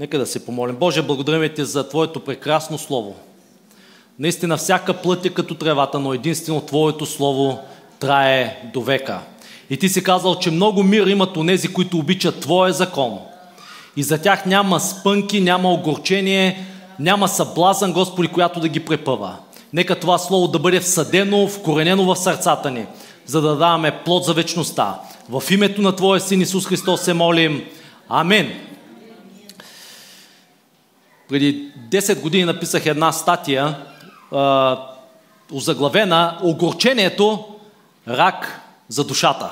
Нека да се помолим. Боже, благодарим Ти за Твоето прекрасно Слово. Наистина всяка плът е като тревата, но единствено Твоето Слово трае до века. И Ти си казал, че много мир имат онези, които обичат Твоя закон. И за тях няма спънки, няма огорчение, няма съблазън, Господи, която да ги препъва. Нека това Слово да бъде всъдено, вкоренено в сърцата ни, за да даваме плод за вечността. В името на Твоя Син Исус Христос се молим. Амин. Преди 10 години написах една статия, озаглавена Огорчението рак за душата.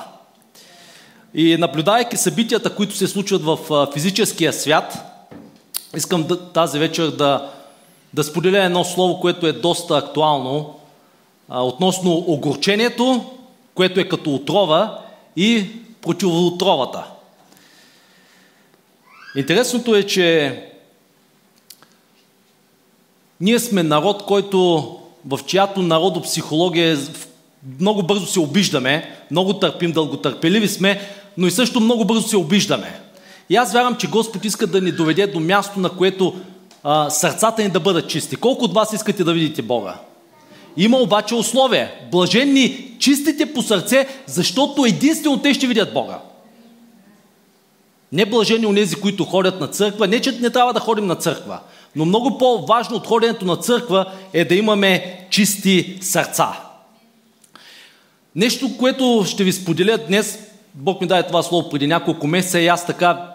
И наблюдайки събитията, които се случват в физическия свят, искам тази вечер да, да споделя едно слово, което е доста актуално, относно огорчението, което е като отрова и противоотровата. Интересното е, че ние сме народ, който в чиято народопсихология много бързо се обиждаме, много търпим, дълготърпеливи сме, но и също много бързо се обиждаме. И аз вярвам, че Господ иска да ни доведе до място, на което а, сърцата ни да бъдат чисти. Колко от вас искате да видите Бога? Има обаче условия. Блаженни чистите по сърце, защото единствено те ще видят Бога. Не блажени онези, които ходят на църква. Не, че не трябва да ходим на църква. Но много по-важно от ходенето на църква е да имаме чисти сърца. Нещо, което ще ви споделя днес, Бог ми даде това слово преди няколко месеца и аз така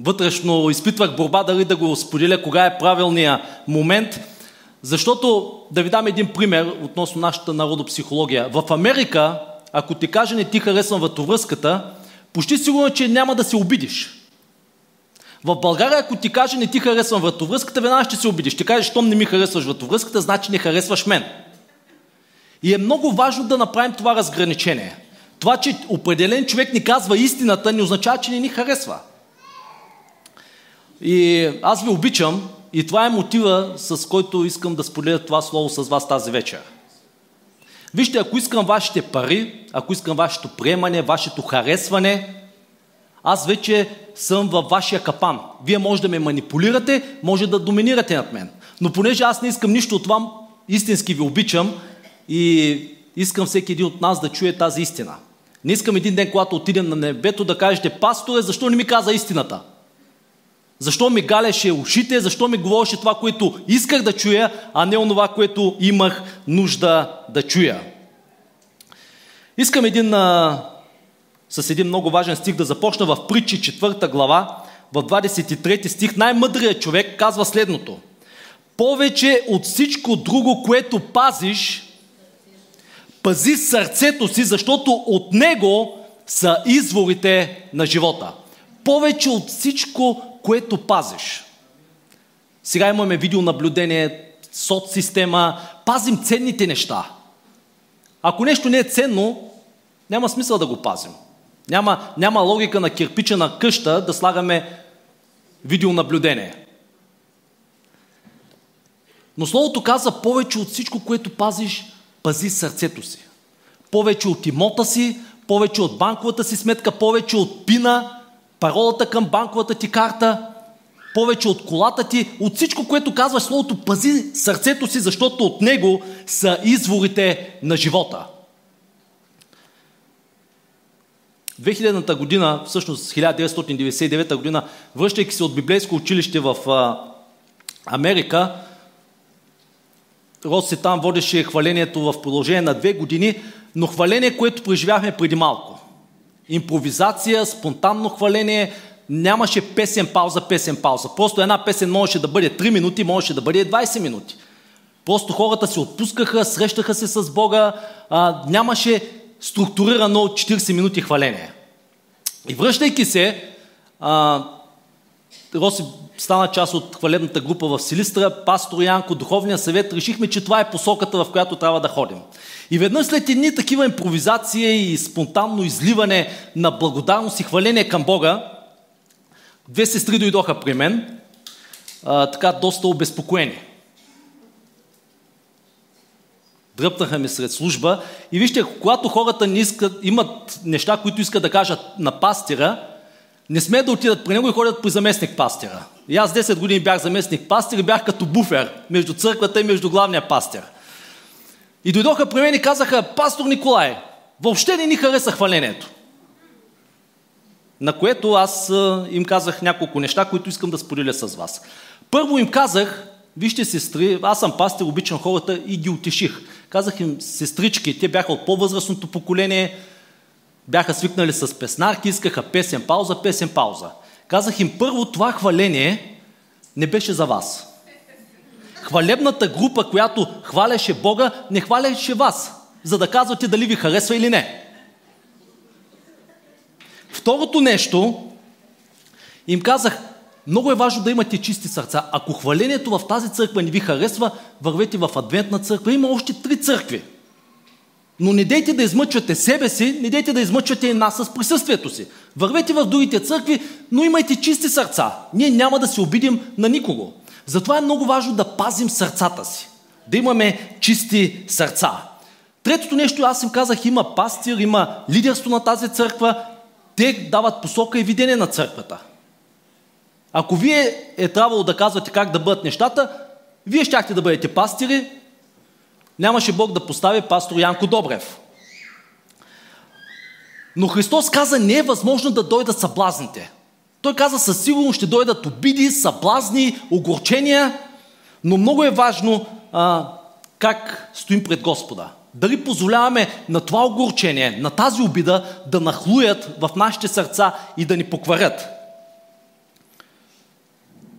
вътрешно изпитвах борба дали да го споделя кога е правилният момент, защото да ви дам един пример относно нашата народопсихология. В Америка, ако ти каже не ти харесвам вратовръзката, почти сигурно, че няма да се обидиш. В България, ако ти каже не ти харесвам вратовръзката, веднага ще се обидиш. Ще кажеш, щом не ми харесваш вратовръзката, значи не харесваш мен. И е много важно да направим това разграничение. Това, че определен човек ни казва истината, не означава, че не ни харесва. И аз ви обичам и това е мотива, с който искам да споделя това слово с вас тази вечер. Вижте, ако искам вашите пари, ако искам вашето приемане, вашето харесване, аз вече съм във вашия капан. Вие може да ме манипулирате, може да доминирате над мен. Но понеже аз не искам нищо от това, истински ви обичам и искам всеки един от нас да чуе тази истина. Не искам един ден, когато отидем на небето, да кажете, пасторе, защо не ми каза истината? Защо ми галеше ушите, защо ми говореше това, което исках да чуя, а не онова, което имах нужда да чуя. Искам един, а, с един много важен стих да започна в притчи 4 глава, в 23 стих. Най-мъдрият човек казва следното. Повече от всичко друго, което пазиш, пази сърцето си, защото от него са изворите на живота. Повече от всичко, което пазиш. Сега имаме видеонаблюдение, соцсистема, пазим ценните неща. Ако нещо не е ценно, няма смисъл да го пазим. Няма, няма логика на кирпича на къща да слагаме видеонаблюдение. Но Словото каза повече от всичко, което пазиш, пази сърцето си. Повече от имота си, повече от банковата си сметка, повече от пина, паролата към банковата ти карта, повече от колата ти, от всичко, което казва Словото, пази сърцето си, защото от него са изворите на живота. 2000-та година, всъщност 1999 година, връщайки се от библейско училище в Америка, Роси там водеше хвалението в продължение на две години, но хваление, което преживяхме преди малко импровизация, спонтанно хваление, нямаше песен пауза, песен пауза. Просто една песен можеше да бъде 3 минути, можеше да бъде 20 минути. Просто хората се отпускаха, срещаха се с Бога, а, нямаше структурирано 40 минути хваление. И връщайки се, а, Роси стана част от хвалебната група в Силистра, пастор Янко, духовния съвет, решихме, че това е посоката, в която трябва да ходим. И веднъж след едни такива импровизации и спонтанно изливане на благодарност и хваление към Бога, две сестри дойдоха при мен, а, така доста обезпокоени. Дръпнаха ми сред служба и вижте, когато хората не искат, имат неща, които искат да кажат на пастира, не сме да отидат при него и ходят при заместник пастира. И аз 10 години бях заместник пастир и бях като буфер между църквата и между главния пастир. И дойдоха при мен и казаха, пастор Николай, въобще не ни хареса хвалението. На което аз им казах няколко неща, които искам да споделя с вас. Първо им казах, вижте сестри, аз съм пастир, обичам хората и ги утеших. Казах им, сестрички, те бяха от по-възрастното поколение, бяха свикнали с песнарки, искаха песен пауза, песен пауза. Казах им, първо това хваление не беше за вас. Хвалебната група, която хваляше Бога, не хваляше вас, за да казвате дали ви харесва или не. Второто нещо, им казах, много е важно да имате чисти сърца. Ако хвалението в тази църква не ви харесва, вървете в адвентна църква. Има още три църкви. Но не дейте да измъчвате себе си, не дейте да измъчвате и нас с присъствието си. Вървете в другите църкви, но имайте чисти сърца. Ние няма да се обидим на никого. Затова е много важно да пазим сърцата си. Да имаме чисти сърца. Третото нещо, аз им казах, има пастир, има лидерство на тази църква. Те дават посока и видение на църквата. Ако вие е трябвало да казвате как да бъдат нещата, вие щяхте да бъдете пастири, нямаше Бог да постави пастор Янко Добрев. Но Христос каза, не е възможно да дойдат съблазните. Той каза, със сигурност ще дойдат обиди, съблазни, огорчения, но много е важно а, как стоим пред Господа. Дали позволяваме на това огорчение, на тази обида да нахлуят в нашите сърца и да ни покварят.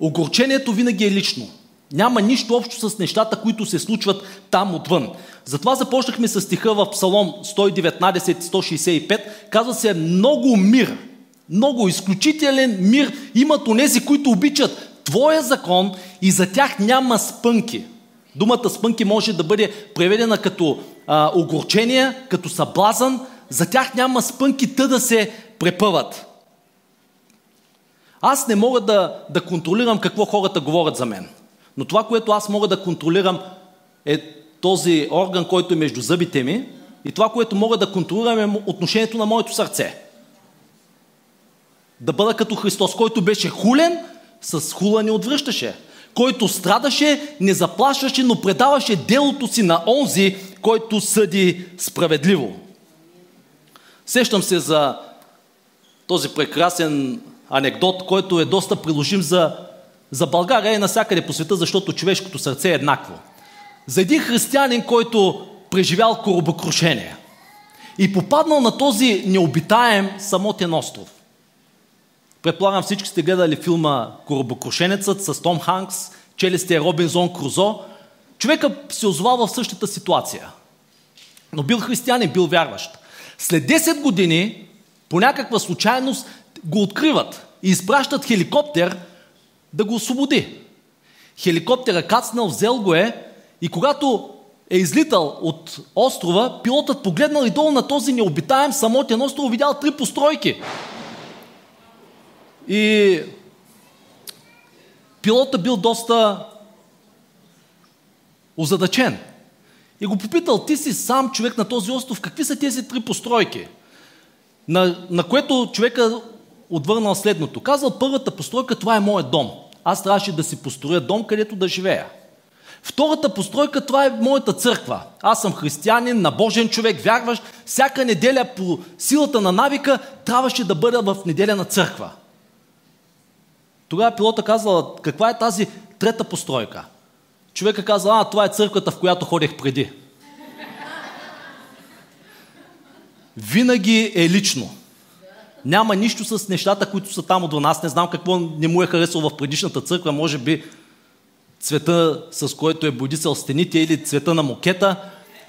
Огорчението винаги е лично. Няма нищо общо с нещата, които се случват там отвън. Затова започнахме с стиха в Псалом 119-165. Казва се много мир, много изключителен мир имат онези, които обичат Твоя закон и за тях няма спънки. Думата спънки може да бъде преведена като а, огорчение, като съблазън. За тях няма спънки тъ да се препъват. Аз не мога да, да контролирам какво хората говорят за мен. Но това, което аз мога да контролирам е този орган, който е между зъбите ми и това, което мога да контролирам е отношението на моето сърце. Да бъда като Христос, който беше хулен, с хула не отвръщаше. Който страдаше, не заплашваше, но предаваше делото си на онзи, който съди справедливо. Сещам се за този прекрасен анекдот, който е доста приложим за, за България и насякъде по света, защото човешкото сърце е еднакво. За един християнин, който преживял коробокрушение и попаднал на този необитаем самотен остров. Предполагам всички сте гледали филма Коробокрушенецът с Том Ханкс, чели сте Робинзон Крузо. Човека се озовал в същата ситуация. Но бил християнин, бил вярващ. След 10 години, по някаква случайност, го откриват и изпращат хеликоптер да го освободи. Хеликоптера кацнал, взел го е и когато е излитал от острова, пилотът погледнал и долу на този необитаем самотен остров, видял три постройки. И пилота бил доста озадачен. И го попитал, ти си сам човек на този остров, какви са тези три постройки? На, на което човека отвърнал следното. Казал, първата постройка, това е моят дом. Аз трябваше да си построя дом, където да живея. Втората постройка, това е моята църква. Аз съм християнин, набожен човек, вярващ. Всяка неделя по силата на навика трябваше да бъда в неделя на църква. Тогава пилота казал, каква е тази трета постройка? Човека каза, а, това е църквата, в която ходех преди. Винаги е лично. Няма нищо с нещата, които са там от нас. Не знам какво не му е харесало в предишната църква. Може би цвета, с който е бодисал стените или цвета на мокета.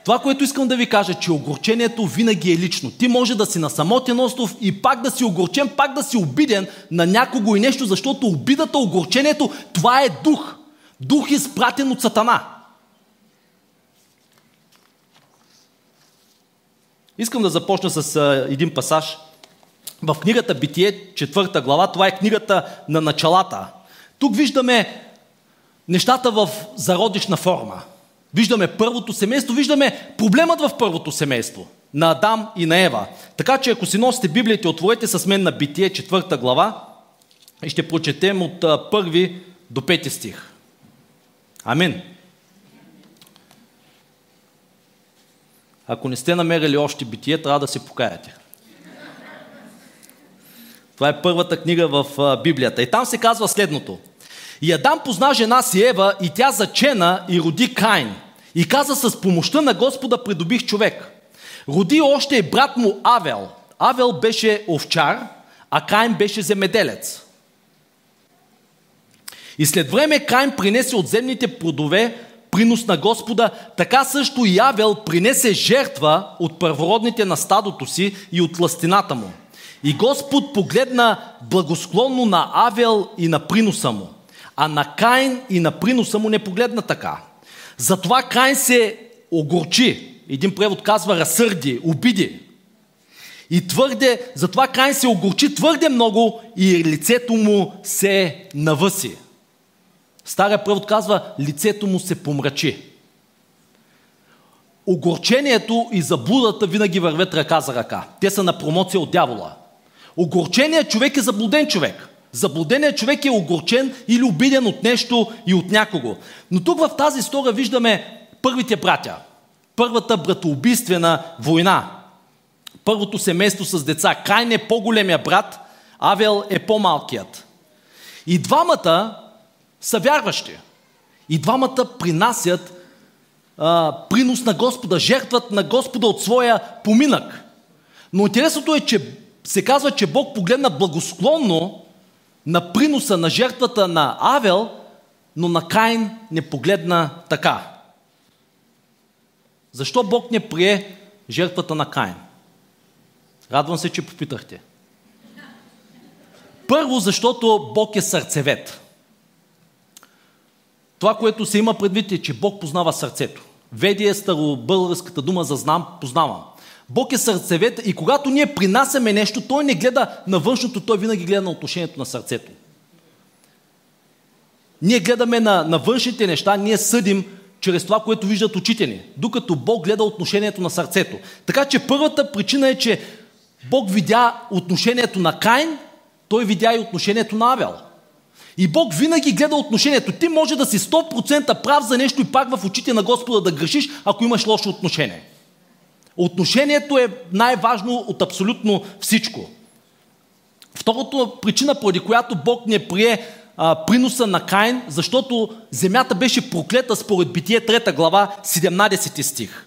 Това, което искам да ви кажа, че огорчението винаги е лично. Ти може да си на самотен остров и пак да си огорчен, пак да си обиден на някого и нещо, защото обидата, огорчението, това е дух. Дух изпратен от Сатана. Искам да започна с един пасаж в книгата Битие, четвърта глава. Това е книгата на началата. Тук виждаме нещата в зародишна форма. Виждаме първото семейство, виждаме проблемът в първото семейство. на Адам и на Ева. Така че ако си носите Библията, отворете с мен на Битие, четвърта глава и ще прочетем от първи до пети стих. Амин. Ако не сте намерили още битие, трябва да се покаяте. Това е първата книга в Библията. И там се казва следното. И Адам позна жена си Ева и тя зачена и роди Кайн. И каза с помощта на Господа придобих човек. Роди още и брат му Авел. Авел беше овчар, а Кайн беше земеделец. И след време Кайн принесе от земните плодове принос на Господа, така също и Авел принесе жертва от първородните на стадото си и от ластината му. И Господ погледна благосклонно на Авел и на приноса му, а на Кайн и на приноса му не погледна така. Затова Кайн се огорчи. Един превод казва разсърди, обиди. И твърде, затова Кайн се огорчи твърде много и лицето му се навъси. Стария превод казва, лицето му се помрачи. Огорчението и заблудата винаги вървят ръка за ръка. Те са на промоция от дявола. Огорченият човек е заблуден човек. Заблуденият човек е огорчен или обиден от нещо и от някого. Но тук в тази история виждаме първите братя. Първата братоубийствена война. Първото семейство с деца. Кайн е по-големия брат, Авел е по-малкият. И двамата са вярващи. И двамата принасят а, принос на Господа, жертват на Господа от своя поминък. Но интересното е, че се казва, че Бог погледна благосклонно на приноса на жертвата на Авел, но на Кайн не погледна така. Защо Бог не прие жертвата на Кайн? Радвам се, че попитахте. Първо, защото Бог е сърцевет. Това, което се има предвид е, че Бог познава сърцето. Веди е старобългарската дума за знам, познавам. Бог е сърцевет и когато ние принасяме нещо, Той не гледа на външното, Той винаги гледа на отношението на сърцето. Ние гледаме на, на външните неща, ние съдим чрез това, което виждат очите ни, докато Бог гледа отношението на сърцето. Така че първата причина е, че Бог видя отношението на Кайн, той видя и отношението на Авел. И Бог винаги гледа отношението. Ти може да си 100% прав за нещо и пак в очите на Господа да грешиш, ако имаш лошо отношение. Отношението е най-важно от абсолютно всичко. Второто причина, поради която Бог не прие а, приноса на Каин, защото земята беше проклета според Битие 3 глава 17 стих.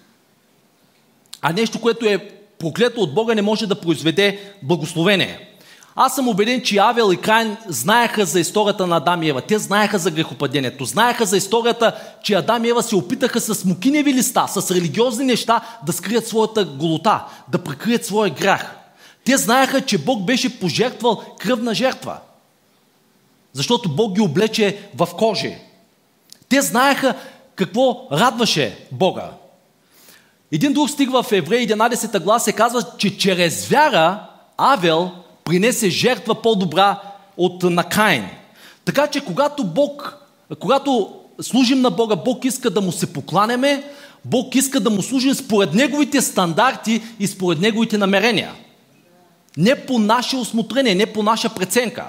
А нещо, което е проклето от Бога, не може да произведе благословение. Аз съм убеден, че Авел и Кайн знаеха за историята на Адам и Ева. Те знаеха за грехопадението. Знаеха за историята, че Адам и Ева се опитаха с мукиневи листа, с религиозни неща да скрият своята голота, да прикрият своя грях. Те знаеха, че Бог беше пожертвал кръвна жертва. Защото Бог ги облече в кожи. Те знаеха какво радваше Бога. Един друг стиг в Евреи 11 глас се казва, че чрез вяра Авел принесе жертва по-добра от на Каин. Така че когато Бог, когато служим на Бога, Бог иска да му се покланяме, Бог иска да му служим според неговите стандарти и според неговите намерения. Не по наше осмотрение, не по наша преценка.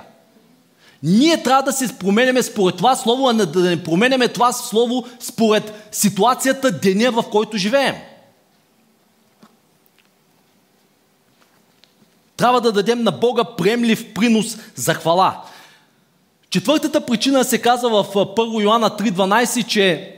Ние трябва да се променяме според това слово, а да не променяме това слово според ситуацията, деня, в който живеем. Трябва да дадем на Бога приемлив принос за хвала. Четвъртата причина се казва в 1 Йоанна 3.12, че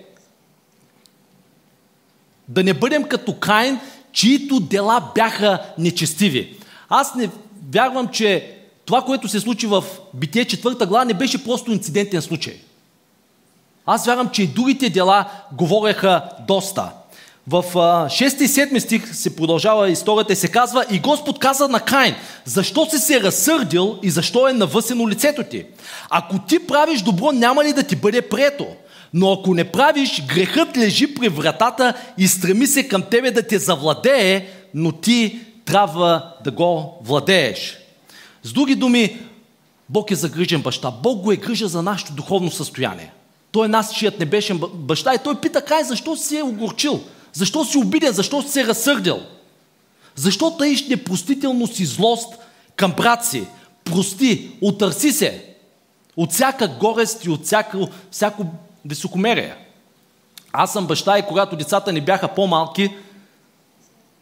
да не бъдем като Каин, чието дела бяха нечестиви. Аз не вярвам, че това, което се случи в Битие четвърта глава, не беше просто инцидентен случай. Аз вярвам, че и другите дела говореха доста. В 6 и 7 стих се продължава историята и се казва И Господ каза на Кайн, защо си се разсърдил и защо е навъсено лицето ти? Ако ти правиш добро, няма ли да ти бъде прието? Но ако не правиш, грехът лежи при вратата и стреми се към тебе да те завладее, но ти трябва да го владееш. С други думи, Бог е загрижен баща. Бог го е грижа за нашето духовно състояние. Той е нашият небешен баща и той пита Кай, защо си е огорчил? Защо си обиден? Защо си се разсърдил? Защо таиш непростителност и злост към брат си? Прости, отърси се от всяка горест и от всяко, всяко високомерие. Аз съм баща и когато децата ни бяха по-малки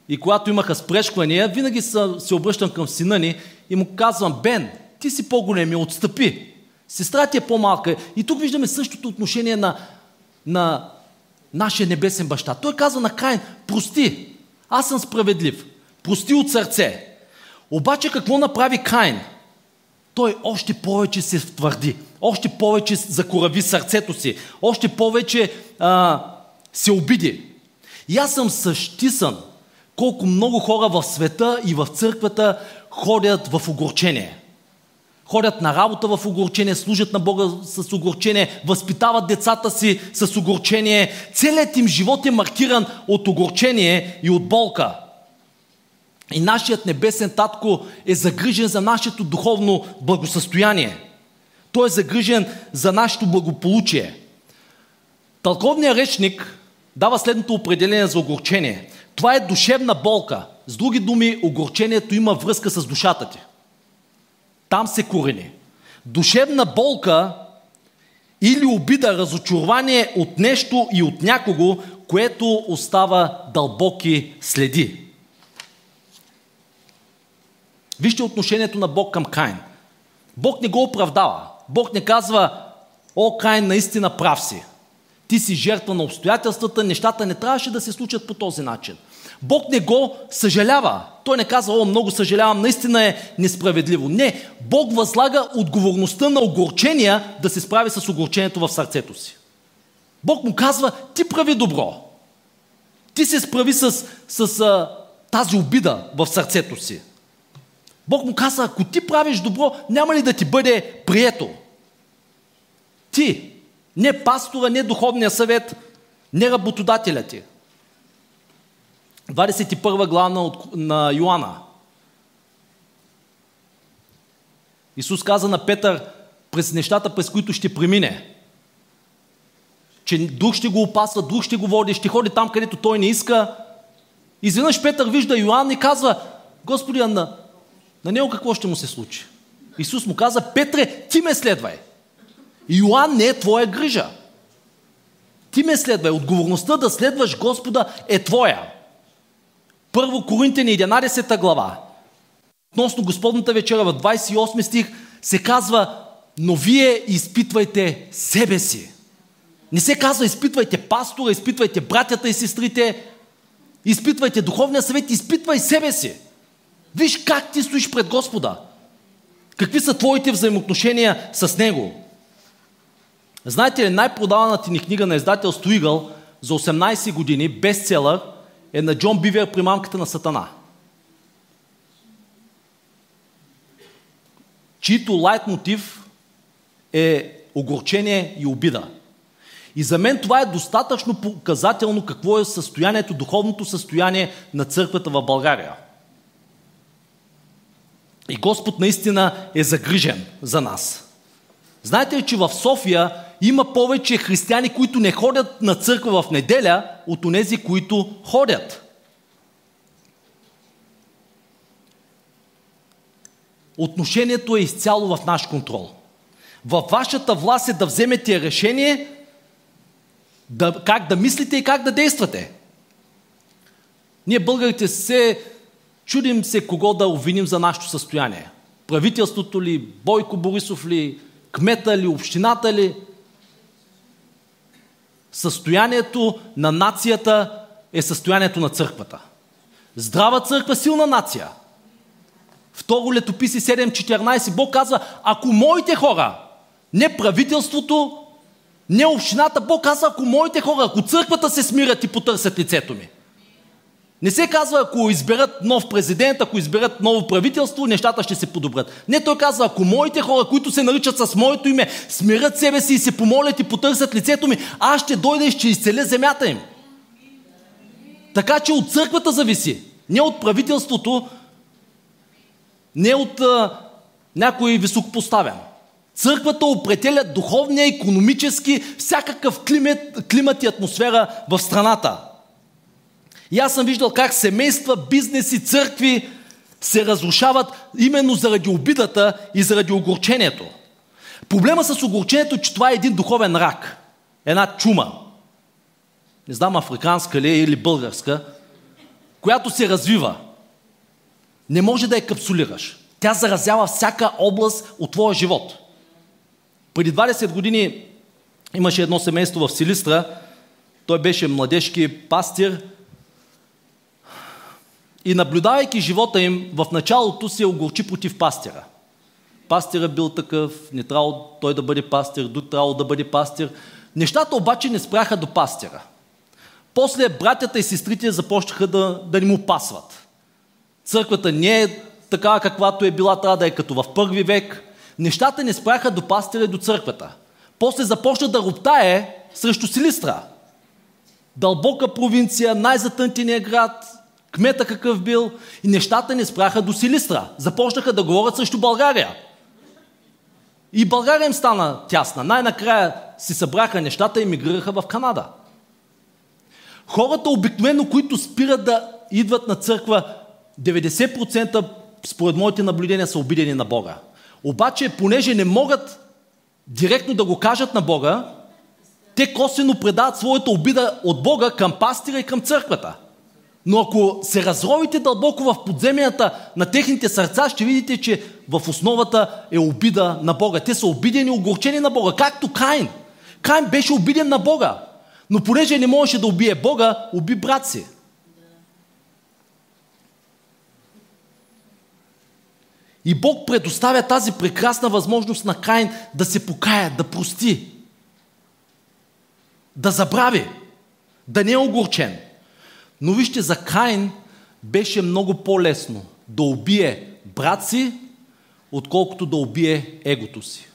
и когато имаха спречквания, винаги се обръщам към сина ни и му казвам, Бен, ти си по-големи, отстъпи. Сестра ти е по-малка. И тук виждаме същото отношение на, на нашия небесен баща. Той казва на Каин, прости, аз съм справедлив. Прости от сърце. Обаче какво направи Каин? Той още повече се втвърди. Още повече закорави сърцето си. Още повече а, се обиди. И аз съм същисан колко много хора в света и в църквата ходят в огорчение. Ходят на работа в огорчение, служат на Бога с огорчение, възпитават децата си с огорчение. Целият им живот е маркиран от огорчение и от болка. И нашият небесен татко е загрижен за нашето духовно благосъстояние. Той е загрижен за нашето благополучие. Тълковният речник дава следното определение за огорчение. Това е душевна болка. С други думи, огорчението има връзка с душата ти. Там се корени. Душевна болка или обида, разочарование от нещо и от някого, което остава дълбоки следи. Вижте отношението на Бог към Кайн. Бог не го оправдава. Бог не казва, о, Кайн, наистина прав си. Ти си жертва на обстоятелствата, нещата не трябваше да се случат по този начин. Бог не го съжалява. Той не казва, о, много съжалявам, наистина е несправедливо. Не, Бог възлага отговорността на огорчения да се справи с огорчението в сърцето си. Бог му казва, ти прави добро. Ти се справи с, с а, тази обида в сърцето си. Бог му казва, ако ти правиш добро, няма ли да ти бъде прието? Ти, не пастора, не духовния съвет, не работодателя ти. 21 глава на, на Йоанна. Исус каза на Петър през нещата, през които ще премине. Че дух ще го опасва, дух ще го води, ще ходи там, където той не иска. Изведнъж Петър вижда Йоанн и казва, Господи, на, на него какво ще му се случи? Исус му каза, Петре, ти ме следвай. Йоанн не е твоя грижа. Ти ме следвай. Отговорността да следваш Господа е твоя. Първо Коринтияни 11 глава. Относно Господната вечера в 28 стих се казва, но вие изпитвайте себе си. Не се казва изпитвайте пастора, изпитвайте братята и сестрите, изпитвайте духовния съвет, изпитвай себе си. Виж как ти стоиш пред Господа. Какви са твоите взаимоотношения с Него? Знаете ли, най-продаваната ни книга на издателство Игъл за 18 години, бестселър, е на Джон Бивер при мамката на Сатана. Чието лайт мотив е огорчение и обида. И за мен това е достатъчно показателно какво е състоянието, духовното състояние на църквата в България. И Господ наистина е загрижен за нас. Знаете ли, че в София има повече християни, които не ходят на църква в неделя, от онези, които ходят. Отношението е изцяло в наш контрол. Във вашата власт е да вземете решение да, как да мислите и как да действате. Ние българите се чудим се кого да обвиним за нашето състояние. Правителството ли, Бойко Борисов ли, кмета ли, общината ли – състоянието на нацията е състоянието на църквата. Здрава църква, силна нация. Второ летописи 7.14 Бог казва, ако моите хора, не правителството, не общината, Бог казва, ако моите хора, ако църквата се смирят и потърсят лицето ми, не се казва, ако изберат нов президент, ако изберат ново правителство, нещата ще се подобрят. Не, той казва, ако моите хора, които се наричат с моето име, смирят себе си и се помолят и потърсят лицето ми, аз ще дойда и ще изцеля земята им. Така че от църквата зависи. Не от правителството, не от а, някой високопоставен. Църквата определя духовния, економически, всякакъв климат, климат и атмосфера в страната. И аз съм виждал как семейства, бизнеси, църкви се разрушават именно заради обидата и заради огорчението. Проблема с огорчението е, че това е един духовен рак. Една чума. Не знам африканска ли е или българска, която се развива. Не може да я капсулираш. Тя заразява всяка област от твоя живот. Преди 20 години имаше едно семейство в Силистра. Той беше младежки пастир. И наблюдавайки живота им, в началото се огорчи против пастира. Пастира бил такъв, не трябвало той да бъде пастир, друг трябвало да бъде пастир. Нещата обаче не спряха до пастира. После братята и сестрите започнаха да, да ни му пасват. Църквата не е такава каквато е била, трябва да е като в първи век. Нещата не спряха до пастира и до църквата. После започна да роптае срещу Силистра. Дълбока провинция, най-затънтения град, кмета какъв бил. И нещата не спряха до Силистра. Започнаха да говорят срещу България. И България им стана тясна. Най-накрая си събраха нещата и мигрираха в Канада. Хората обикновено, които спират да идват на църква, 90% според моите наблюдения са обидени на Бога. Обаче, понеже не могат директно да го кажат на Бога, те косвено предават своята обида от Бога към пастира и към църквата. Но ако се разровите дълбоко в подземията на техните сърца, ще видите, че в основата е обида на Бога. Те са обидени и огорчени на Бога, както Каин. Каин беше обиден на Бога. Но понеже не можеше да убие Бога, уби брат си. И Бог предоставя тази прекрасна възможност на Каин да се покая, да прости, да забрави, да не е огорчен. Но вижте, за Каин беше много по-лесно да убие брат си, отколкото да убие егото си.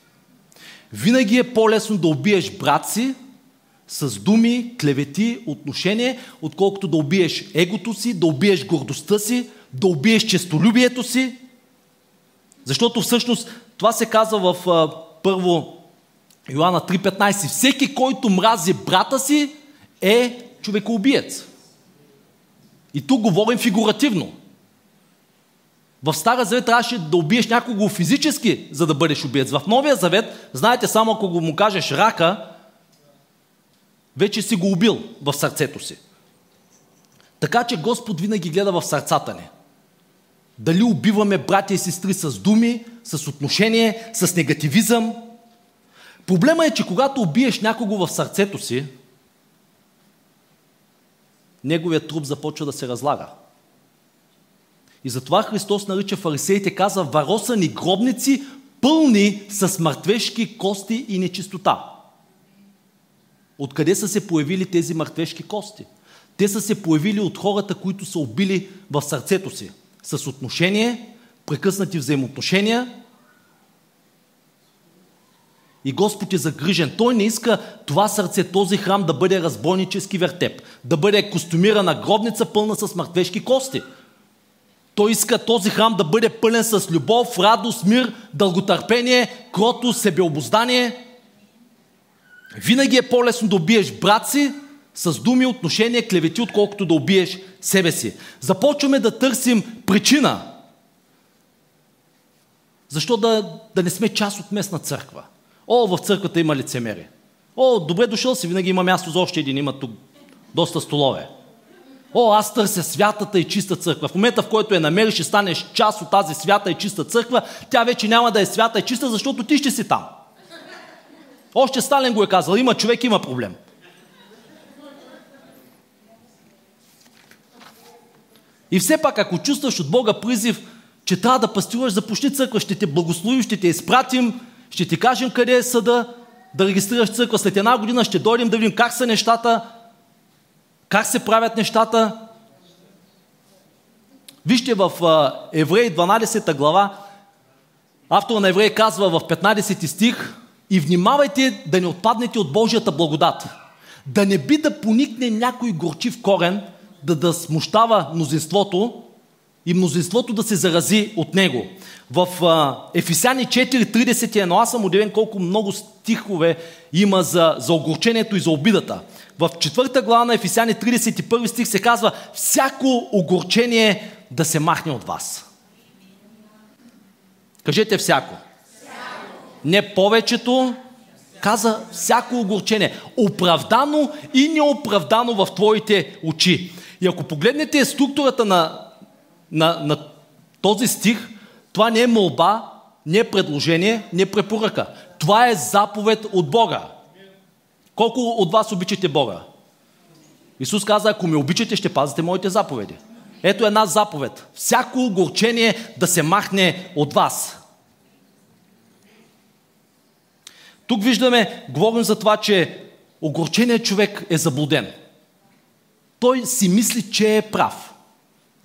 Винаги е по-лесно да убиеш брат си с думи, клевети, отношение, отколкото да убиеш егото си, да убиеш гордостта си, да убиеш честолюбието си. Защото всъщност това се казва в първо Йоанна 3.15. Всеки, който мрази брата си, е човекоубиец. И тук говорим фигуративно. В Стара Завет трябваше да убиеш някого физически, за да бъдеш убиец. В Новия Завет, знаете, само ако му кажеш рака, вече си го убил в сърцето си. Така че Господ винаги гледа в сърцата ни. Дали убиваме братя и сестри с думи, с отношение, с негативизъм. Проблема е, че когато убиеш някого в сърцето си, неговият труп започва да се разлага. И затова Христос нарича фарисеите, казва, вароса ни гробници, пълни с мъртвешки кости и нечистота. Откъде са се появили тези мъртвешки кости? Те са се появили от хората, които са убили в сърцето си. С отношение, прекъснати взаимоотношения. И Господ е загрижен. Той не иска това сърце, този храм да бъде разбойнически вертеп, да бъде костюмирана гробница пълна с мъртвешки кости. Той иска този храм да бъде пълен с любов, радост, мир, дълготърпение, крото, себеобоздание. Винаги е по-лесно да убиеш брат си с думи, отношения, клевети, отколкото да убиеш себе си. Започваме да търсим причина. Защо да, да не сме част от местна църква? О, в църквата има лицемери. О, добре дошъл си, винаги има място за още един, има тук доста столове. О, аз търся святата и чиста църква. В момента, в който я намериш и станеш част от тази свята и чиста църква, тя вече няма да е свята и чиста, защото ти ще си там. Още Сталин го е казал, има човек, има проблем. И все пак, ако чувстваш от Бога призив, че трябва да пастируваш, започни църква, ще те благословим, ще те изпратим, ще ти кажем къде е съда, да регистрираш църква. След една година ще дойдем да видим как са нещата, как се правят нещата. Вижте в Евреи 12 глава, автор на Евреи казва в 15 стих, и внимавайте да не отпаднете от Божията благодат. Да не би да поникне някой горчив корен, да, да смущава мнозинството и мнозинството да се зарази от него. В Ефисяни 4.31 аз съм удивен колко много стихове има за, за огорчението и за обидата. в четвърта глава на Ефесяни 31 стих се казва всяко огорчение да се махне от вас. Кажете всяко. Не повечето, каза всяко огорчение. Оправдано и неоправдано в твоите очи. И ако погледнете структурата на, на, на този стих, това не е молба, не е предложение, не е препоръка. Това е заповед от Бога. Колко от вас обичате Бога? Исус каза, ако ме обичате, ще пазите моите заповеди. Ето една заповед. Всяко огорчение да се махне от вас. Тук виждаме, говорим за това, че огорченият човек е заблуден. Той си мисли, че е прав.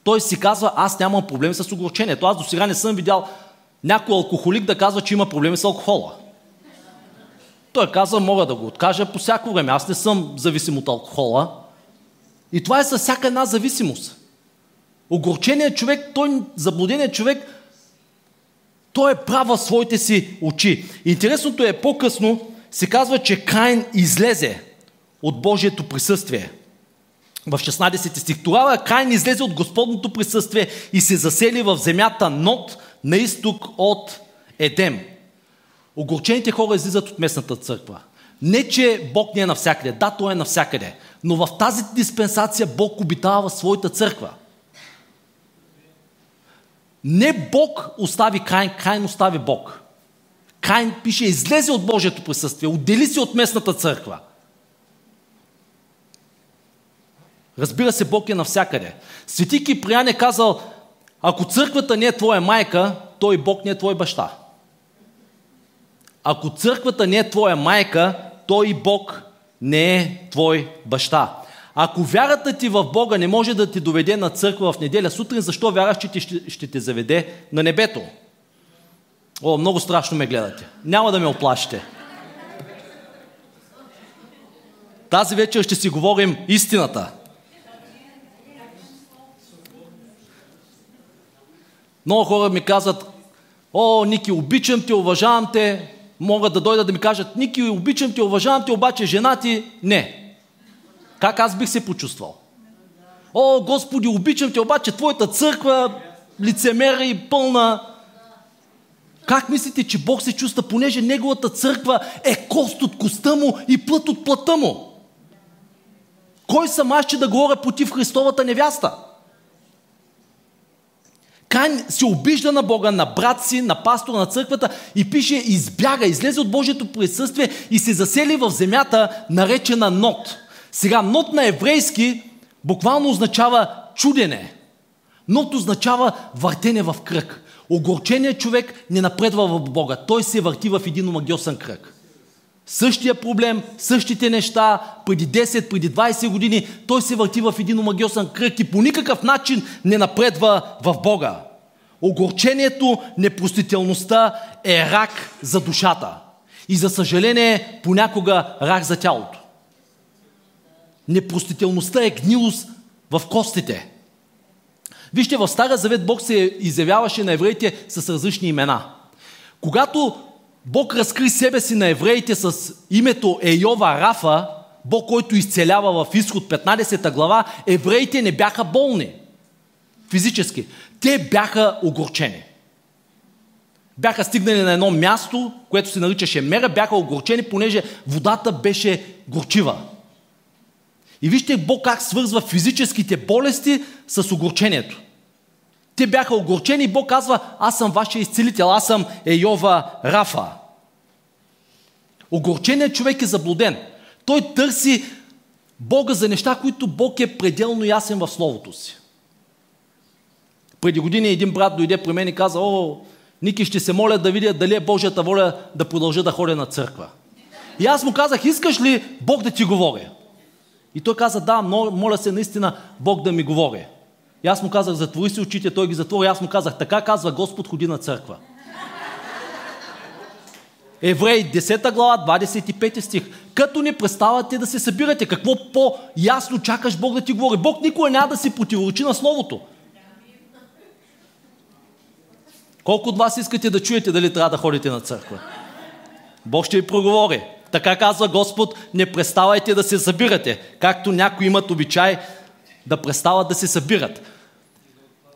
Той си казва, аз нямам проблеми с огорчението. Аз до сега не съм видял някой алкохолик да казва, че има проблеми с алкохола. Той казва, мога да го откажа по всяко време. Аз не съм зависим от алкохола. И това е със всяка една зависимост. Огорченият човек, той, заблуденият човек, той е прав в своите си очи. Интересното е по-късно се казва, че Каин излезе от Божието присъствие. В 16 стих. Тогава Каин излезе от Господното присъствие и се засели в земята Нот на изток от Едем. Огорчените хора излизат от местната църква. Не, че Бог не е навсякъде. Да, Той е навсякъде. Но в тази диспенсация Бог обитава в своята църква. Не Бог остави Кайн, Кайн остави Бог. Кайн пише, излезе от Божието присъствие, отдели се от местната църква. Разбира се, Бог е навсякъде. Свети Киприян е казал, ако църквата не е твоя майка, той Бог не е твой баща. Ако църквата не е твоя майка, той Бог не е твой баща. Ако вярата ти в Бога не може да ти доведе на църква в неделя сутрин, защо вяраш, че ти ще, ще те заведе на небето? О, много страшно ме гледате. Няма да ме оплашите. Тази вечер ще си говорим истината. Много хора ми казват, о, Ники, обичам те, уважавам те, могат да дойдат да ми кажат, Ники, обичам те, уважавам те, обаче жена ти не. Как аз бих се почувствал? О, Господи, обичам те, обаче твоята църква лицемера и пълна. Как мислите, че Бог се чувства, понеже неговата църква е кост от коста му и плът от плътта му? Кой съм аз, че да говоря против Христовата невяста? Кайн се обижда на Бога, на брат си, на пастора на църквата и пише, избяга, излезе от Божието присъствие и се засели в земята, наречена Нот. Сега, нот на еврейски буквално означава чудене. Нот означава въртене в кръг. Огорченият човек не напредва в Бога. Той се върти в един омагиосен кръг. Същия проблем, същите неща, преди 10, преди 20 години, той се върти в един омагиосен кръг и по никакъв начин не напредва в Бога. Огорчението, непростителността е рак за душата. И за съжаление, понякога рак за тялото. Непростителността е гнилост в костите. Вижте, в Стара Завет Бог се изявяваше на евреите с различни имена. Когато Бог разкри себе си на евреите с името Ейова Рафа, Бог, който изцелява в изход 15 глава, евреите не бяха болни физически. Те бяха огорчени. Бяха стигнали на едно място, което се наричаше Мера, бяха огорчени, понеже водата беше горчива. И вижте Бог как свързва физическите болести с огорчението. Те бяха огорчени и Бог казва, аз съм вашия изцелител, аз съм Ейова Рафа. Огорченият човек е заблуден. Той търси Бога за неща, които Бог е пределно ясен в Словото си. Преди години един брат дойде при мен и каза, о, Ники, ще се моля да видя дали е Божията воля да продължа да ходя на църква. И аз му казах, искаш ли Бог да ти говори? И той каза, да, моля се наистина Бог да ми говори. И аз му казах, затвори си очите, той ги затвори. Аз му казах, така казва Господ, ходи на църква. Евреи 10 глава, 25 стих. Като не преставате да се събирате, какво по-ясно чакаш Бог да ти говори? Бог никога няма да си противоречи на Словото. Колко от вас искате да чуете дали трябва да ходите на църква? Бог ще ви проговори. Така казва Господ, не преставайте да се събирате, както някои имат обичай да престават да се събират.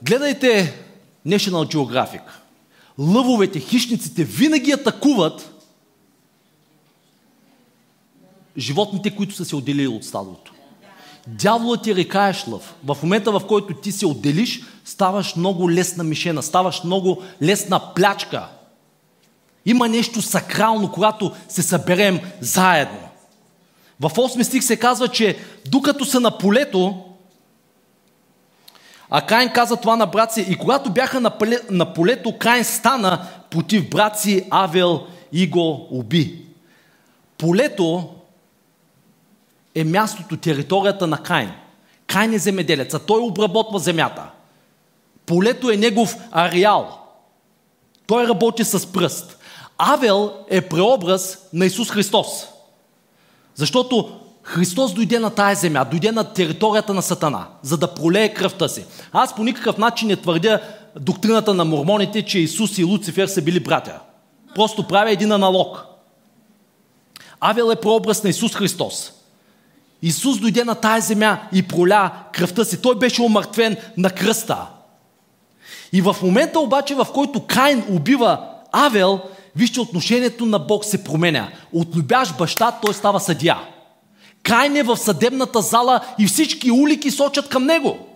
Гледайте National Geographic. Лъвовете, хищниците винаги атакуват животните, които са се отделили от стадото. Дяволът ти рекаеш лъв. В момента, в който ти се отделиш, ставаш много лесна мишена, ставаш много лесна плячка. Има нещо сакрално, когато се съберем заедно. В 8 стих се казва, че докато са на полето, а Кайн каза това на брат си, и когато бяха на, поле, на полето, Кайн стана против брат си Авел и го уби. Полето е мястото, територията на Кайн. Кайн е земеделец, а той обработва земята. Полето е негов ареал. Той работи с пръст. Авел е преобраз на Исус Христос. Защото Христос дойде на тая земя, дойде на територията на Сатана, за да пролее кръвта си. Аз по никакъв начин не твърдя доктрината на мормоните, че Исус и Луцифер са били братя. Просто правя един аналог. Авел е прообраз на Исус Христос. Исус дойде на тая земя и проля кръвта си. Той беше омъртвен на кръста. И в момента обаче, в който Кайн убива Авел, вижте, отношението на Бог се променя. От любящ баща той става съдия. Кайн е в съдебната зала и всички улики сочат към него.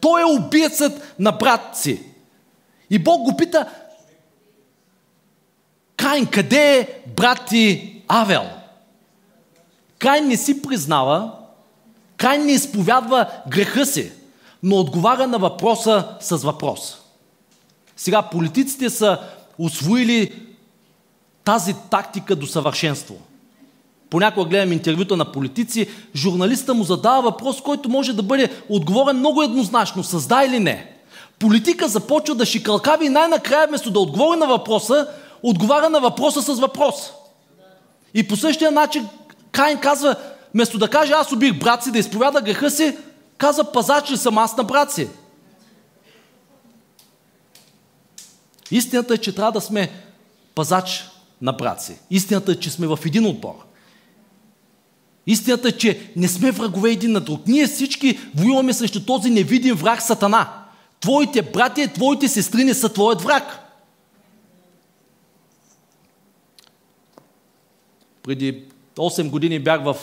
Той е убиецът на брат си. И Бог го пита, Кайн, къде е брат ти Авел? Кайн не си признава, Кайн не изповядва греха си, но отговаря на въпроса с въпрос. Сега политиците са освоили тази тактика до съвършенство. Понякога гледам интервюта на политици, журналиста му задава въпрос, който може да бъде отговорен много еднозначно, с да или не. Политика започва да шикалкави и най-накрая, вместо да отговори на въпроса, отговаря на въпроса с въпрос. И по същия начин Кайн казва, вместо да каже аз убих брат си, да изповяда греха си, казва пазач ли съм аз на брат си. Истината е, че трябва да сме пазач на брат си. Истината е, че сме в един отбор. Истината е, че не сме врагове един на друг. Ние всички воюваме срещу този невидим враг Сатана. Твоите братя, твоите сестри не са твоят враг. Преди 8 години бях в,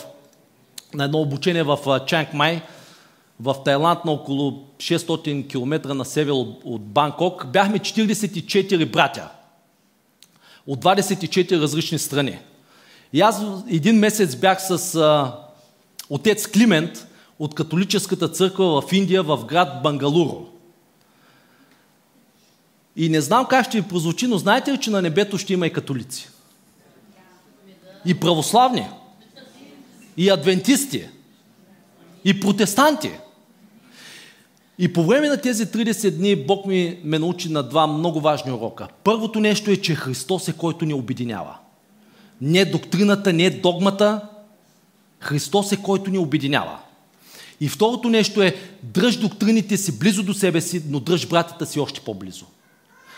на едно обучение в Чанг Май, в Тайланд на около 600 км на север от, Банкок. Бяхме 44 братя от 24 различни страни. И аз един месец бях с а, отец Климент от католическата църква в Индия, в град Бангалуро. И не знам как ще ви прозвучи, но знаете ли, че на небето ще има и католици? И православни, и адвентисти, и протестанти. И по време на тези 30 дни Бог ми ме научи на два много важни урока. Първото нещо е, че Христос е който ни обединява. Не доктрината, не догмата. Христос е който ни обединява. И второто нещо е, дръж доктрините си близо до себе си, но дръж братята си още по-близо.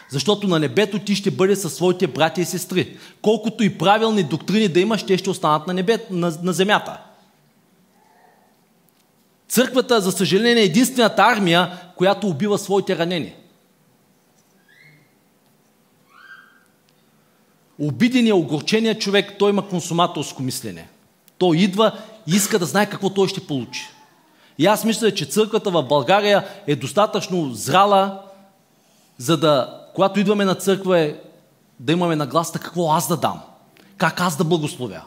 Защото на небето ти ще бъде със своите братя и сестри. Колкото и правилни доктрини да имаш, те ще останат на, небе, на, на земята. Църквата, за съжаление, е единствената армия, която убива своите ранени. Обидения, огорчения човек, той има консуматорско мислене. Той идва и иска да знае какво той ще получи. И аз мисля, че църквата в България е достатъчно зрала, за да, когато идваме на църква, е да имаме нагласта какво аз да дам, как аз да благословя.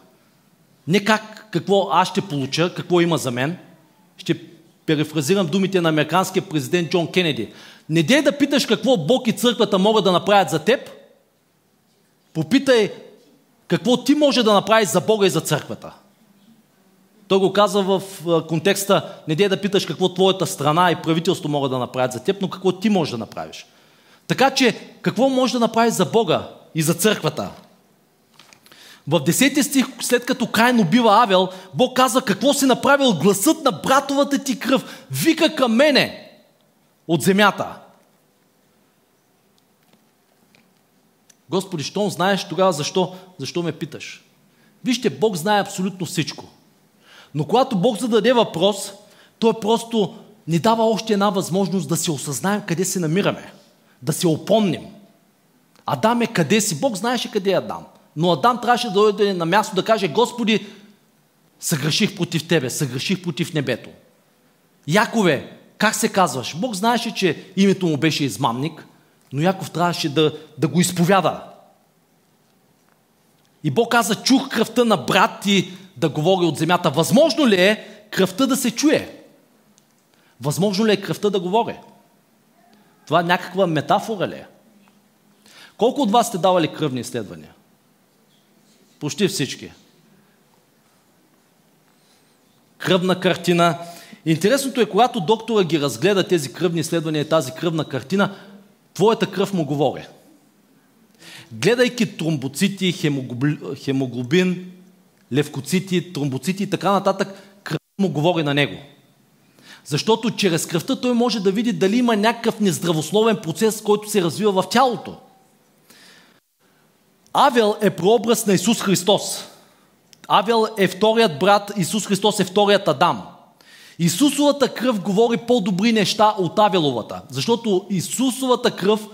Не как какво аз ще получа, какво има за мен. Ще перефразирам думите на американския президент Джон Кенеди. Не дей да питаш какво Бог и църквата могат да направят за теб, Попитай какво ти може да направиш за Бога и за църквата. Той го казва в контекста, не дей да питаш какво твоята страна и правителство могат да направят за теб, но какво ти можеш да направиш. Така че, какво може да направиш за Бога и за църквата? В 10 стих, след като Кайн убива Авел, Бог казва какво си направил гласът на братовата ти кръв. Вика към мене от земята. Господи, щом знаеш, тогава защо, защо ме питаш? Вижте, Бог знае абсолютно всичко. Но когато Бог зададе въпрос, той просто ни дава още една възможност да се осъзнаем къде се намираме. Да се опомним. Адам е къде си? Бог знаеше къде е Адам. Но Адам трябваше да дойде на място да каже, Господи, съгреших против Тебе, съгреших против небето. Якове, как се казваш? Бог знаеше, че името му беше измамник, но Яков трябваше да, да го изповяда. И Бог каза, чух кръвта на брат ти да говори от земята. Възможно ли е кръвта да се чуе? Възможно ли е кръвта да говори? Това някаква метафора ли е? Колко от вас сте давали кръвни изследвания? Почти всички. Кръвна картина. Интересното е, когато доктора ги разгледа тези кръвни изследвания тази кръвна картина, твоята кръв му говори. Гледайки тромбоцити, хемоглобин, левкоцити, тромбоцити и така нататък, кръв му говори на него. Защото чрез кръвта той може да види дали има някакъв нездравословен процес, който се развива в тялото. Авел е прообраз на Исус Христос. Авел е вторият брат, Исус Христос е вторият Адам. Исусовата кръв говори по-добри неща от Авеловата, защото Исусовата кръв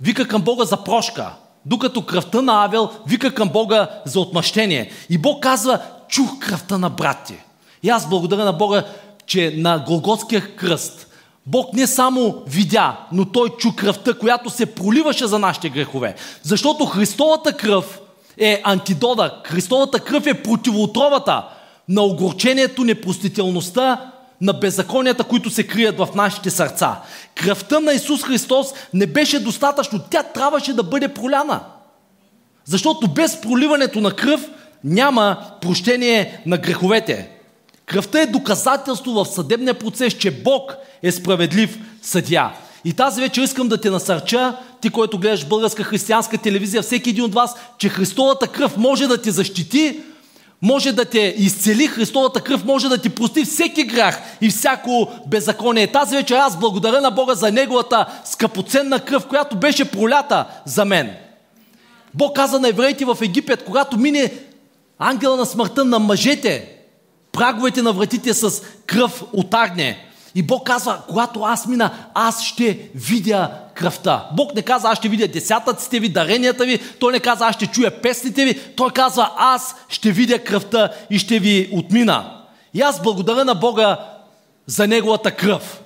вика към Бога за прошка, докато кръвта на Авел вика към Бога за отмъщение. И Бог казва, чух кръвта на брати. И аз благодаря на Бога, че на Голготския кръст Бог не само видя, но Той чу кръвта, която се проливаше за нашите грехове. Защото Христовата кръв е антидода. Христовата кръв е противоотровата на огорчението, непростителността, на беззаконията, които се крият в нашите сърца. Кръвта на Исус Христос не беше достатъчно. Тя трябваше да бъде проляна. Защото без проливането на кръв няма прощение на греховете. Кръвта е доказателство в съдебния процес, че Бог е справедлив съдия. И тази вечер искам да те насърча, ти, който гледаш българска християнска телевизия, всеки един от вас, че Христовата кръв може да те защити, може да те изцели, Христовата кръв може да ти прости всеки грях и всяко беззаконие. Тази вечер аз благодаря на Бога за Неговата скъпоценна кръв, която беше пролята за мен. Бог каза на евреите в Египет, когато мине ангела на смъртта на мъжете, праговете на вратите с кръв от агне. И Бог казва, когато аз мина, аз ще видя кръвта. Бог не каза, аз ще видя десятъците ви, даренията ви. Той не каза, аз ще чуя песните ви. Той казва, аз ще видя кръвта и ще ви отмина. И аз благодаря на Бога за Неговата кръв.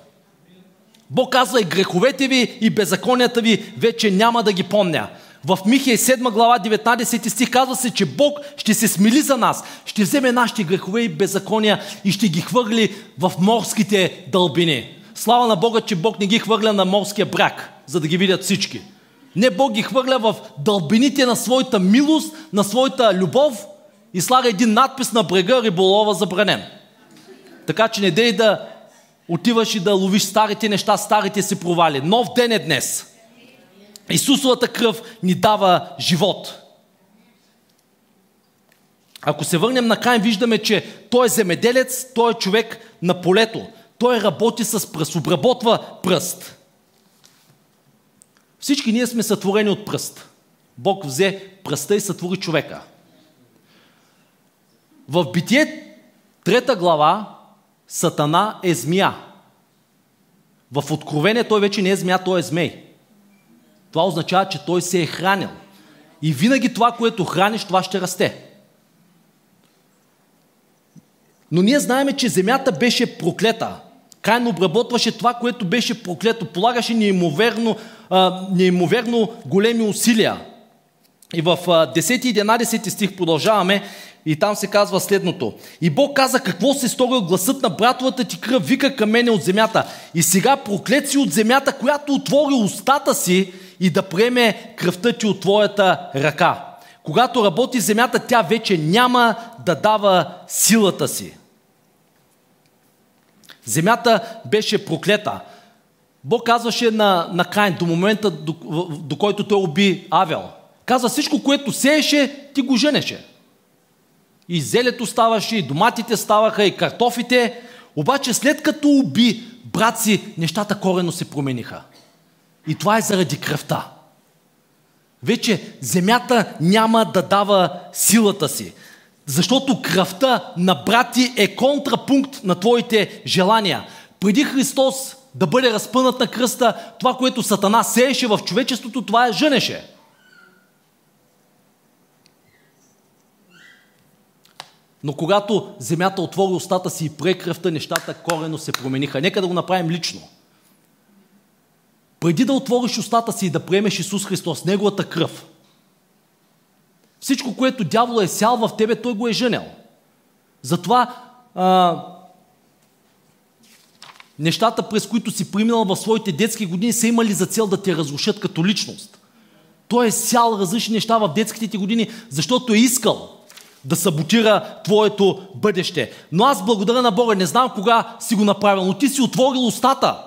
Бог казва и греховете ви и беззаконията ви вече няма да ги помня. В Михия 7 глава 19 стих казва се, че Бог ще се смили за нас, ще вземе нашите грехове и беззакония и ще ги хвърли в морските дълбини. Слава на Бога, че Бог не ги хвърля на морския брак, за да ги видят всички. Не, Бог ги хвърля в дълбините на своята милост, на своята любов и слага един надпис на брега риболова забранен. Така че не дей да отиваш и да ловиш старите неща, старите си провали. Нов ден е днес. Исусовата кръв ни дава живот. Ако се върнем на Кайн, виждаме, че той е земеделец, той е човек на полето. Той работи с пръст, обработва пръст. Всички ние сме сътворени от пръст. Бог взе пръста и сътвори човека. В Битие, трета глава, Сатана е змия. В Откровение той вече не е змия, той е змей. Това означава, че той се е хранил. И винаги това, което храниш, това ще расте. Но ние знаем, че земята беше проклета. Кайн обработваше това, което беше проклето. Полагаше неимоверно, а, неимоверно големи усилия. И в 10 и 11 стих продължаваме и там се казва следното. И Бог каза какво се сторил гласът на братовата ти кръв, вика към мене от земята. И сега проклет си от земята, която отвори устата си и да приеме кръвта ти от твоята ръка. Когато работи земята, тя вече няма да дава силата си. Земята беше проклета. Бог казваше на, на Кайн до момента, до, до който той уби Авел. Казва всичко, което сееше, ти го женеше. И зелето ставаше, и доматите ставаха, и картофите. Обаче след като уби брат си, нещата корено се промениха. И това е заради кръвта. Вече земята няма да дава силата си. Защото кръвта на брати е контрапункт на твоите желания. Преди Христос да бъде разпънат на кръста, това, което Сатана сееше в човечеството, това е жънеше. Но когато земята отвори устата си и прие кръвта, нещата корено се промениха. Нека да го направим лично. Преди да отвориш устата си и да приемеш Исус Христос, Неговата кръв, всичко, което дявол е сял в тебе, той го е женел. Затова а, нещата, през които си преминал в своите детски години, са имали за цел да те разрушат като личност. Той е сял различни неща в детските ти години, защото е искал да саботира твоето бъдеще. Но аз благодаря на Бога, не знам кога си го направил, но ти си отворил устата.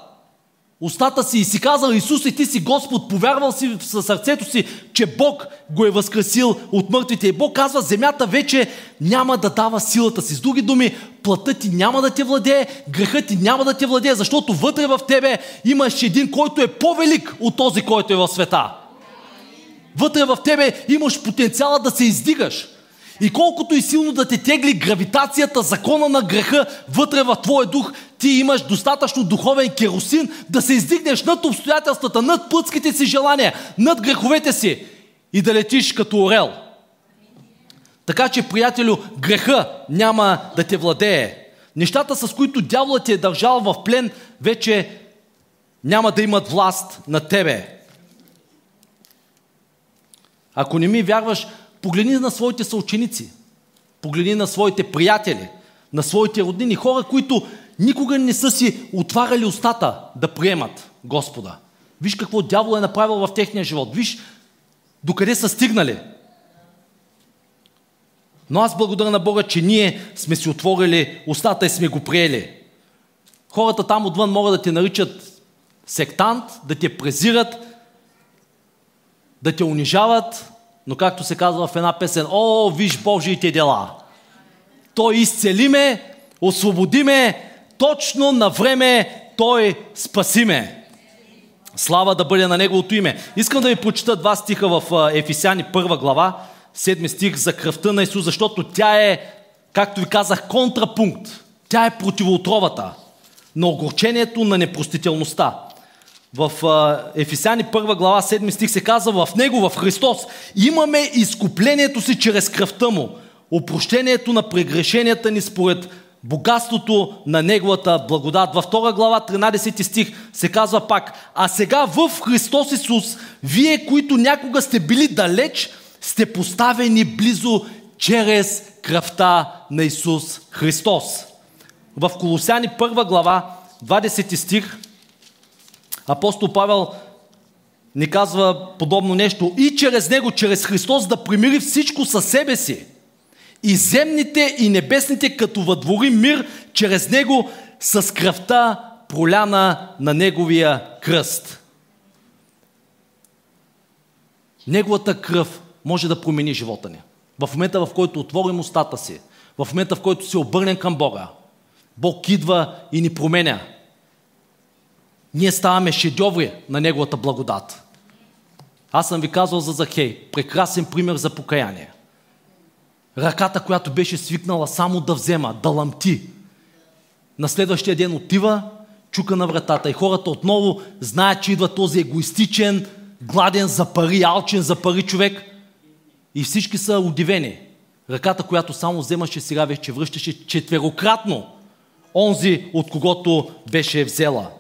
Устата си и си казал Исус и ти си Господ, повярвал си със сърцето си, че Бог го е възкресил от мъртвите. И Бог казва, земята вече няма да дава силата си. С други думи, плътът ти няма да те владее, грехът ти няма да те владее, защото вътре в тебе имаш един, който е по-велик от този, който е в света. Вътре в тебе имаш потенциала да се издигаш. И колкото и силно да те тегли гравитацията, закона на греха вътре в твоя дух, ти имаш достатъчно духовен керосин да се издигнеш над обстоятелствата, над плътските си желания, над греховете си и да летиш като орел. Така че, приятелю, греха няма да те владее. Нещата, с които дяволът ти е държал в плен, вече няма да имат власт на тебе. Ако не ми вярваш, Погледни на своите съученици, погледни на своите приятели, на своите роднини, хора, които никога не са си отваряли устата да приемат Господа. Виж какво дявол е направил в техния живот. Виж докъде са стигнали. Но аз благодаря на Бога, че ние сме си отворили устата и сме го приели. Хората там отвън могат да те наричат сектант, да те презират, да те унижават, но както се казва в една песен, о, виж Божиите дела. Той изцели ме, освободи ме, точно на време Той спаси ме. Слава да бъде на Неговото име. Искам да ви прочита два стиха в Ефисяни първа глава, седми стих за кръвта на Исус, защото тя е, както ви казах, контрапункт. Тя е противоотровата на огорчението на непростителността в Ефисяни 1 глава 7 стих се казва в Него, в Христос, имаме изкуплението си чрез кръвта Му, опрощението на прегрешенията ни според богатството на Неговата благодат. Във 2 глава 13 стих се казва пак, а сега в Христос Исус, вие, които някога сте били далеч, сте поставени близо чрез кръвта на Исус Христос. В Колосяни 1 глава 20 стих апостол Павел ни казва подобно нещо. И чрез него, чрез Христос да примири всичко със себе си. И земните и небесните, като въдвори мир чрез него с кръвта проляна на неговия кръст. Неговата кръв може да промени живота ни. В момента, в който отворим устата си, в момента, в който се обърнем към Бога, Бог идва и ни променя ние ставаме шедьоври на Неговата благодат. Аз съм ви казал за Захей. Прекрасен пример за покаяние. Ръката, която беше свикнала само да взема, да ламти. На следващия ден отива, чука на вратата и хората отново знаят, че идва този егоистичен, гладен за пари, алчен за пари човек. И всички са удивени. Ръката, която само вземаше, сега вече връщаше четверократно онзи, от когото беше взела.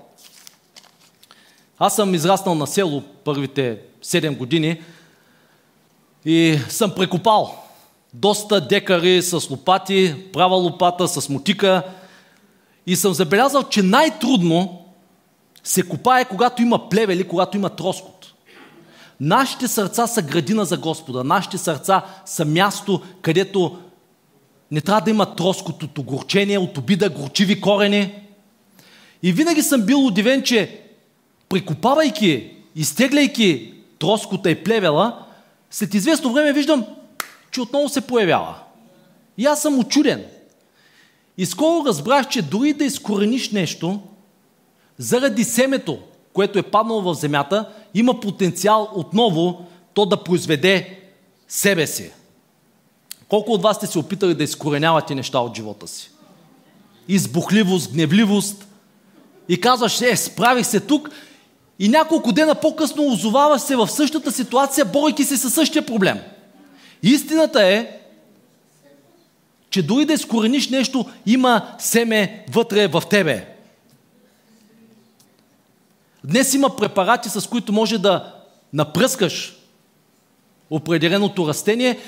Аз съм израснал на село първите 7 години и съм прекопал доста декари с лопати, права лопата, с мотика и съм забелязал, че най-трудно се копае, когато има плевели, когато има троскот. Нашите сърца са градина за Господа. Нашите сърца са място, където не трябва да има троскот от огорчение, от обида, горчиви корени. И винаги съм бил удивен, че прикопавайки, изтегляйки троскота и плевела, след известно време виждам, че отново се появява. И аз съм очуден. И скоро разбрах, че дори да изкорениш нещо, заради семето, което е паднало в земята, има потенциал отново то да произведе себе си. Колко от вас сте се опитали да изкоренявате неща от живота си? Избухливост, гневливост. И казваш, е, справих се тук и няколко дена по-късно озоваваш се в същата ситуация, борейки се със същия проблем. Истината е, че дори да изкорениш нещо, има семе вътре в тебе. Днес има препарати, с които може да напръскаш определеното растение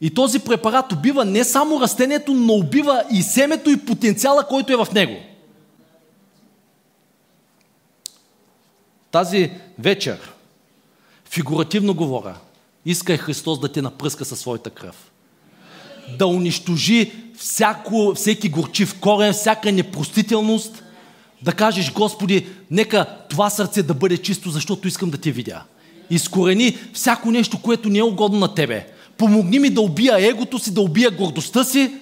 и този препарат убива не само растението, но убива и семето и потенциала, който е в него. Тази вечер, фигуративно говоря, иска Христос да те напръска със своята кръв. Да унищожи всяко, всеки горчив корен, всяка непростителност, да кажеш, Господи, нека това сърце да бъде чисто, защото искам да те видя. Изкорени всяко нещо, което не е угодно на Тебе. Помогни ми да убия егото си, да убия гордостта си,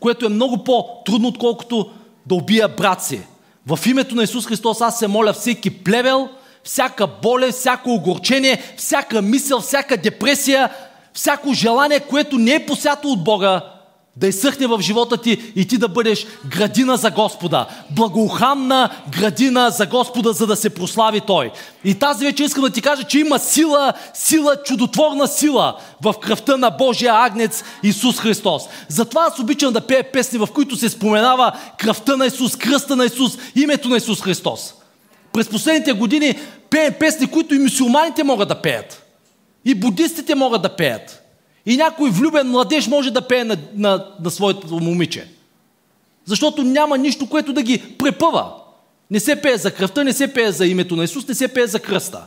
което е много по-трудно, отколкото да убия брат си. В името на Исус Христос аз се моля всеки плевел, всяка болест, всяко огорчение, всяка мисъл, всяка депресия, всяко желание, което не е посято от Бога, да изсъхне в живота ти и ти да бъдеш градина за Господа. Благоуханна градина за Господа, за да се прослави Той. И тази вече искам да ти кажа, че има сила, сила, чудотворна сила в кръвта на Божия агнец Исус Христос. Затова аз обичам да пея песни, в които се споменава кръвта на Исус, кръста на Исус, името на Исус Христос. През последните години пеем песни, които и мусулманите могат да пеят. И будистите могат да пеят. И някой влюбен младеж може да пее на, на, на своето момиче. Защото няма нищо, което да ги препъва. Не се пее за кръвта, не се пее за името на Исус, не се пее за кръста.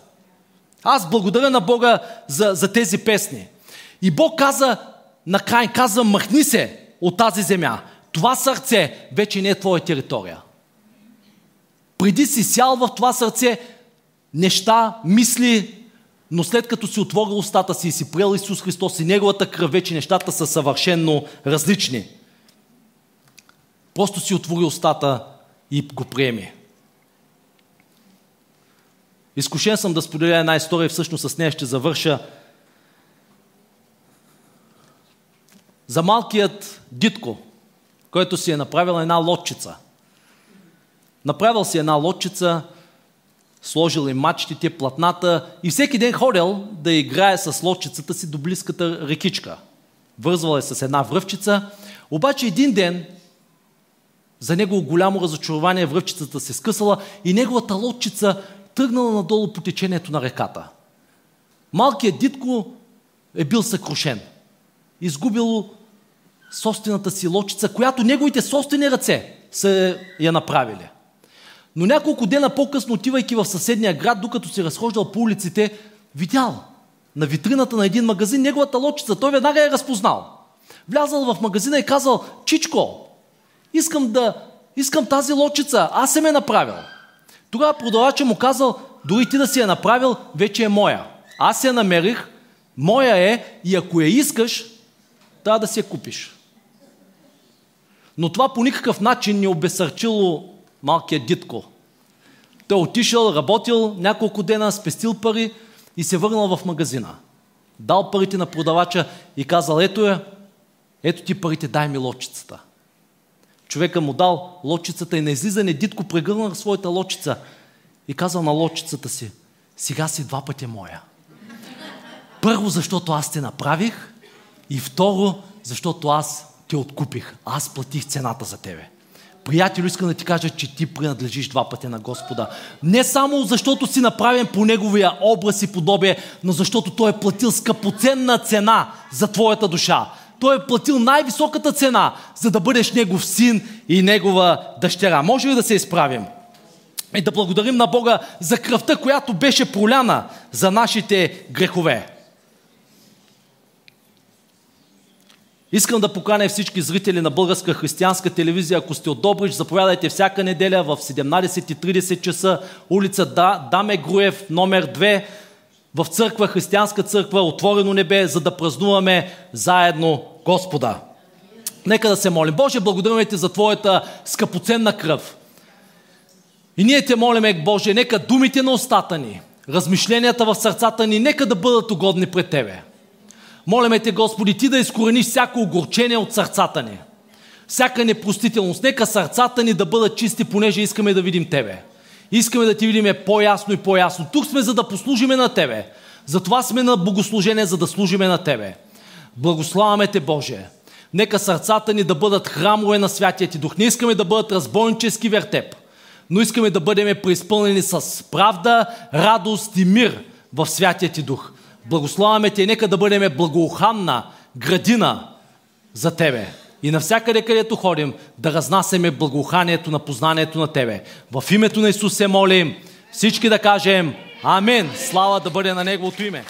Аз благодаря на Бога за, за тези песни. И Бог каза, накрай каза, махни се от тази земя. Това сърце вече не е твоя територия. Преди си сял в това сърце неща, мисли, но след като си отворил устата си и си приел Исус Христос и Неговата кръв, вече нещата са съвършенно различни. Просто си отвори устата и го приеми. Изкушен съм да споделя една история, всъщност с нея ще завърша. За малкият дитко, който си е направил една лодчица. Направил си една лодчица, сложил и мачтите, платната и всеки ден ходил да играе с лодчицата си до близката рекичка. Вързвал е с една връвчица, обаче един ден за него голямо разочарование връвчицата се скъсала и неговата лодчица тръгнала надолу по течението на реката. Малкият дитко е бил съкрушен. Изгубил собствената си лодчица, която неговите собствени ръце са я направили. Но няколко дена по-късно, отивайки в съседния град, докато се разхождал по улиците, видял на витрината на един магазин неговата лодчица. Той веднага е разпознал. Влязал в магазина и казал, Чичко, искам да, искам тази лодчица, аз съм е направил. Тогава продавача му казал, дори ти да си я направил, вече е моя. Аз я намерих, моя е и ако я искаш, трябва да си я купиш. Но това по никакъв начин не обесърчило малкият дитко. Той отишъл, работил няколко дена, спестил пари и се върнал в магазина. Дал парите на продавача и казал, ето я, ето ти парите, дай ми лодчицата. Човека му дал лодчицата и на излизане дитко прегърнал своята лодчица и казал на лодчицата си, сега си два пъти моя. Първо, защото аз те направих и второ, защото аз те откупих. Аз платих цената за тебе. Приятелю, искам да ти кажа, че ти принадлежиш два пъти на Господа. Не само защото си направен по Неговия образ и подобие, но защото Той е платил скъпоценна цена за твоята душа. Той е платил най-високата цена, за да бъдеш Негов син и Негова дъщеря. Може ли да се изправим? И да благодарим на Бога за кръвта, която беше проляна за нашите грехове. Искам да поканя всички зрители на българска християнска телевизия, ако сте от заповядайте всяка неделя в 17.30 часа, улица Даме Груев, номер 2, в църква, християнска църква, отворено небе, за да празнуваме заедно Господа. Нека да се молим. Боже, благодарим ти за Твоята скъпоценна кръв. И ние те молиме, Боже, нека думите на устата ни, размишленията в сърцата ни, нека да бъдат угодни пред Тебе. Молиме Те, Господи, Ти да изкорениш всяко огорчение от сърцата ни. Всяка непростителност. Нека сърцата ни да бъдат чисти, понеже искаме да видим Тебе. Искаме да Ти видиме по-ясно и по-ясно. Тук сме за да послужиме на Тебе. Затова сме на богослужение, за да служиме на Тебе. Благославяме Те, Боже. Нека сърцата ни да бъдат храмове на Святия Ти Дух. Не искаме да бъдат разбойнически вертеп, но искаме да бъдем преизпълнени с правда, радост и мир в Святия Ти Дух. Благославяме Те, нека да бъдем благоуханна градина за Тебе. И навсякъде, където ходим, да разнасяме благоуханието на познанието на Тебе. В името на Исус се молим всички да кажем Амин. Слава да бъде на Неговото име.